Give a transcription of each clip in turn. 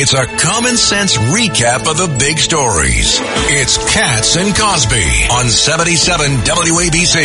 It's a common sense recap of the big stories. It's Cats and Cosby on 77 WABC.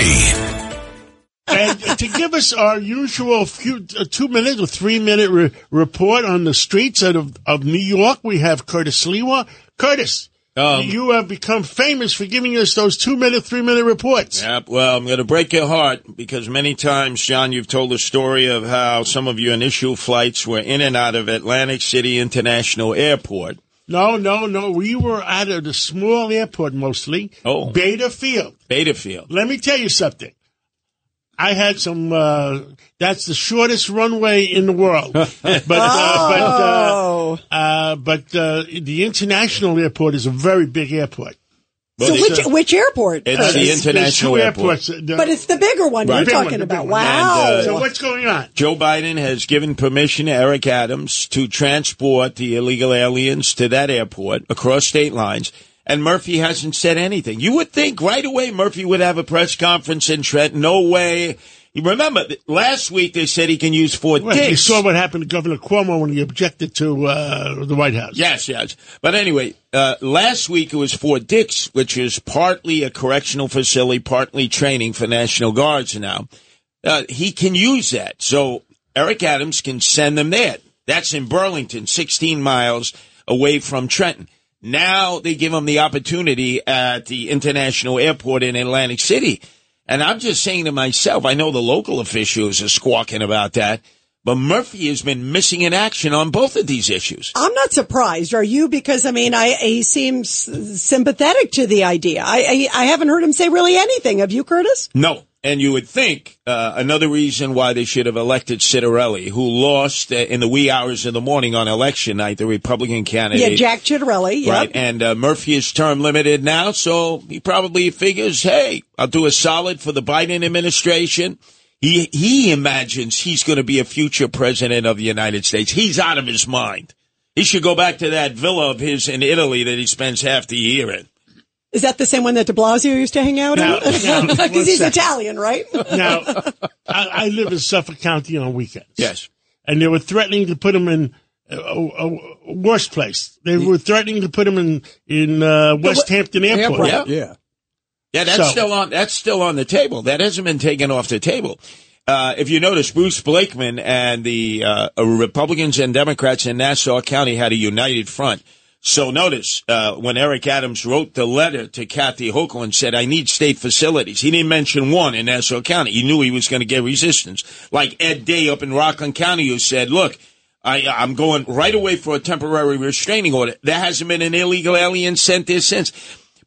and to give us our usual few, uh, two minute or three minute re- report on the streets of, of New York, we have Curtis Sliwa. Curtis, Um, you have become famous for giving us those two minute, three minute reports. Yep. Well, I'm going to break your heart because many times, John, you've told the story of how some of your initial flights were in and out of Atlantic City International Airport. No, no, no. We were out of the small airport mostly. Oh. Bader Field. Bader Field. Let me tell you something. I had some. Uh, that's the shortest runway in the world. But uh, Oh. but uh, uh, but uh, the international airport is a very big airport. So which it's, which airport? it's Uh, the International there's Airport. airports. uh, but it's the bigger one Right. you're Big talking the big about. Wow. And, uh, So what's going on? Joe Biden has given permission to Eric Adams to transport the illegal aliens to that airport across state lines. And Murphy hasn't said anything. You would think right away Murphy would have a press conference in Trenton. No way. You remember last week they said he can use Fort Well, you saw what happened to Governor Cuomo when he objected to uh, the White House. Yes, yes. But anyway, uh, last week it was Fort Dix, which is partly a correctional facility, partly training for National Guards now. Uh, he can use that. So Eric Adams can send them there. That's in Burlington, 16 miles away from Trenton. Now they give him the opportunity at the international airport in Atlantic City. And I'm just saying to myself, I know the local officials are squawking about that, but Murphy has been missing in action on both of these issues. I'm not surprised. Are you? Because I mean, I he seems sympathetic to the idea. I I, I haven't heard him say really anything. Have you, Curtis? No. And you would think uh, another reason why they should have elected Ciattarelli, who lost uh, in the wee hours of the morning on election night, the Republican candidate. Yeah, Jack Ciattarelli. Yep. Right. And uh, Murphy is term limited now, so he probably figures, hey, I'll do a solid for the Biden administration. He, he imagines he's going to be a future president of the United States. He's out of his mind. He should go back to that villa of his in Italy that he spends half the year in. Is that the same one that De Blasio used to hang out No, in? Because one he's second. Italian, right? Now, I, I live in Suffolk County on weekends. Yes. and they were threatening to put him in a, a, a worse place. They were threatening to put him in in uh, Westhampton Airport. Yeah. Yeah. Yeah, that's So- still on. That's still on the table. That hasn't been taken off the table. Uh, if you notice, Bruce Blakeman and the uh, Republicans and Democrats in Nassau County had a united front. So notice uh, when Eric Adams wrote the letter to Kathy Hochul and said, "I need state facilities." He didn't mention one in Nassau County. He knew he was going to get resistance, like Ed Day up in Rockland County, who said, "Look." I, I'm going right away for a temporary restraining order. There hasn't been an illegal alien sent there since.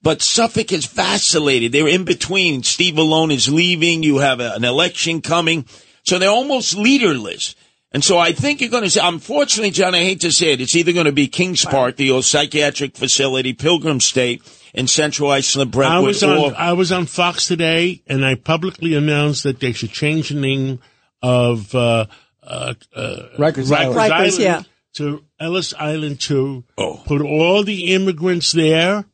But Suffolk has vacillated. They're in between. Steve Bellone is leaving. You have a, an election coming. So they're almost leaderless. And so I think you're going to say, unfortunately, John, I hate to say it, it's either going to be Kings Park, the old psychiatric facility, Pilgrim State in Central Islip, I Brentwood, was on or I was on Fox today, and I publicly announced that they should change the name of uh, uh, uh, Rikers Island. Rikers, Island yeah. to Ellis Island Two. Oh. Put all the immigrants there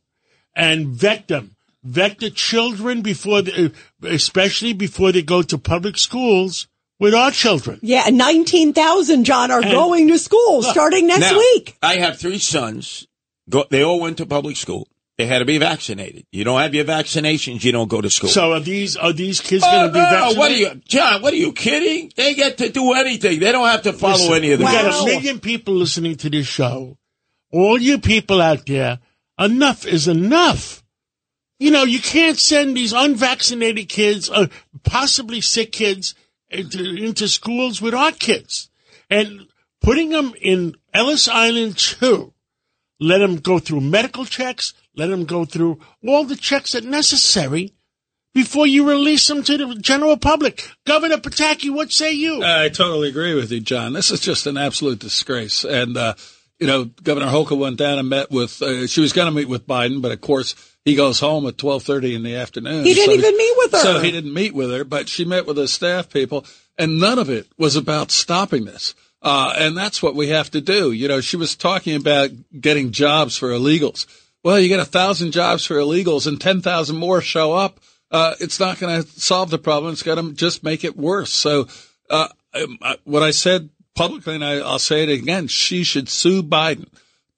and vet them. Vet the children before, the, especially before they go to public schools with our children. Yeah, 19,000, John, are going to school starting next Now, week. I have three sons. Go, they all went to public school. They had to be vaccinated. You don't have your vaccinations, you don't go to school. So are these are these kids going to be Oh, vaccinated? what are you, John? What are you kidding? They get to do anything. They don't have to follow Listen, any of the We got Wow. a million people listening to this show. All you people out there, enough is enough. You know, you can't send these unvaccinated kids, uh, possibly sick kids, into, schools with our kids. And putting them in Ellis Island too, let them go through medical checks, let them go through all the checks that necessary before you release them to the general public. Governor Pataki, what say you? I totally agree with you, John. This is just an absolute disgrace. And, uh, you know, Governor Hochul went down and met with, uh, she was going to meet with Biden, but of course he goes home at 1230 in the afternoon. He didn't So- even meet with her. So he didn't meet with her, but she met with his staff people and none of it was about stopping this. Uh, and that's what we have to do. You know, she was talking about getting jobs for illegals. Well, you get a thousand jobs for illegals and 10,000 more show up. Uh, it's not going to solve the problem. It's going to just make it worse. So, uh, what I said publicly, and I, I'll say it again, she should sue Biden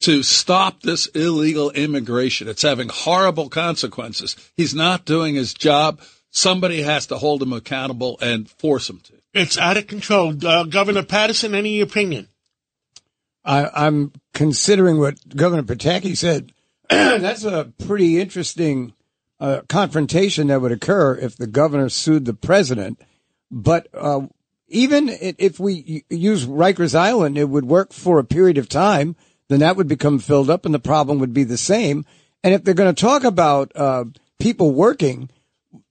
to stop this illegal immigration. It's having horrible consequences. He's not doing his job. Somebody has to hold him accountable and force him to. It's out of control. Uh, Governor Paterson, any opinion? I, I'm considering what Governor Pataki said. That's a pretty interesting uh, confrontation that would occur if the governor sued the president. But uh, even if we use Rikers Island, it would work for a period of time. Then that would become filled up, and the problem would be the same. And if they're going to talk about uh, people working,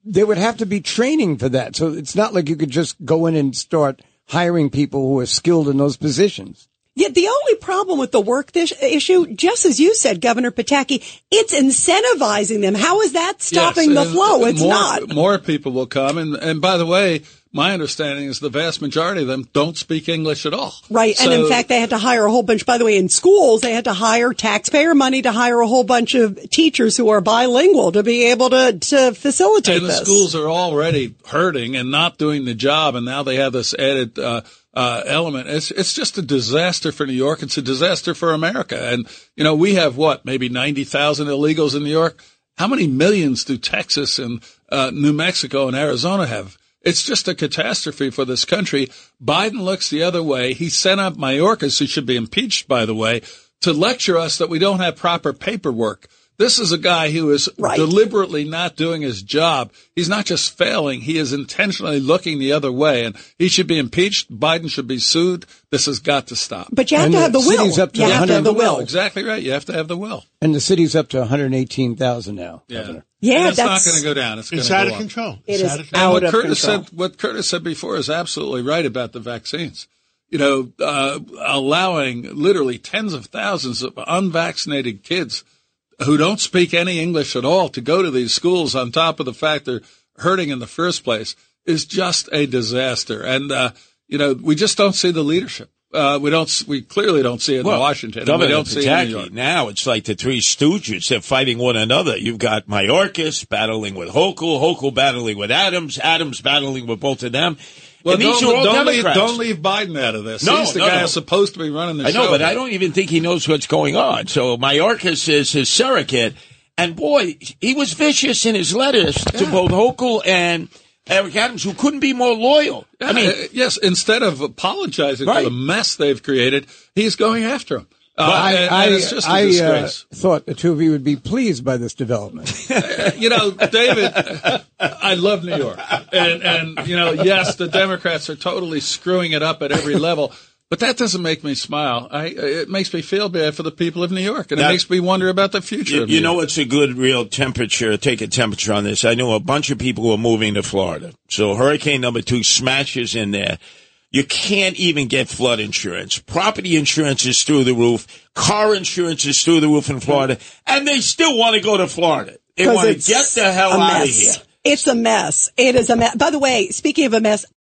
there would have to be training for that. So it's not like you could just go in and start hiring people who are skilled in those positions. Yet the only problem with the work this issue, just as you said, Governor Pataki, it's incentivizing them. How is that stopping yes, the flow? It's more, not. More people will come. And, and by the way, my understanding is the vast majority of them don't speak English at all. Right. So, and in fact, they had to hire a whole bunch, by the way, in schools, they had to hire taxpayer money to hire a whole bunch of teachers who are bilingual to be able to, to facilitate and this. the schools are already hurting and not doing the job. And now they have this added, uh, uh, element. It's it's just a disaster for New York. It's a disaster for America. And you know, we have what maybe ninety thousand illegals in New York. How many millions do Texas and uh, New Mexico and Arizona have? It's just a catastrophe for this country. Biden looks the other way. He sent up Mayorkas, who should be impeached, by the way, to lecture us that we don't have proper paperwork. This is a guy who is right. deliberately not doing his job. He's not just failing, he is intentionally looking the other way, and he should be impeached. Biden should be sued. This has got to stop. But you have and to have the, the will. Up to you have to have the will. Exactly right. You have to have the will. And the city's up to 118,000 now. Yeah. Governor. Yeah, that's, that's, not going to go down. It's, it's out of control. It it's is out of control. what of Curtis control. said, what Curtis said before is absolutely right about the vaccines. You know, uh, allowing literally tens of thousands of unvaccinated kids who don't speak any English at all to go to these schools on top of the fact they're hurting in the first place is just a disaster. And, uh, you know, we just don't see the leadership. Uh, we don't. We clearly don't see it well, in Washington. Governor we don't see it in New York. Now it's like the Three Stooges. They're fighting one another. You've got Mayorkas battling with Hochul, Hochul battling with Adams, Adams battling with both of them. Well, and these don't, all don't Democrats. Leave, don't leave Biden out of this. No, He's the no, guy no. supposed to be running the I show. know, but here. I don't even think he knows what's going on. So Mayorkas is his surrogate, and boy, he was vicious in his letters to both Hochul and Eric Adams, who couldn't be more loyal. I mean, Uh, yes, instead of apologizing Right. for the mess they've created, he's going after him. Uh, I, and, I, and it's just a I uh, thought the two of you would be pleased by this development. you know, David, I love New York, and and you know, yes, the Democrats are totally screwing it up at every level. But that doesn't make me smile. I, it makes me feel bad for the people of New York, and That- it makes me wonder about the future. You, of New you know York. what's a good real temperature? Take a temperature on this. I know a bunch of people who are moving to Florida. So hurricane number two smashes in there. You can't even get flood insurance. Property insurance is through the roof. Car insurance is through the roof in Florida. And they still want to go to Florida. They want to get the hell out of here. It's a mess. It is a mess. By the way, speaking of a mess,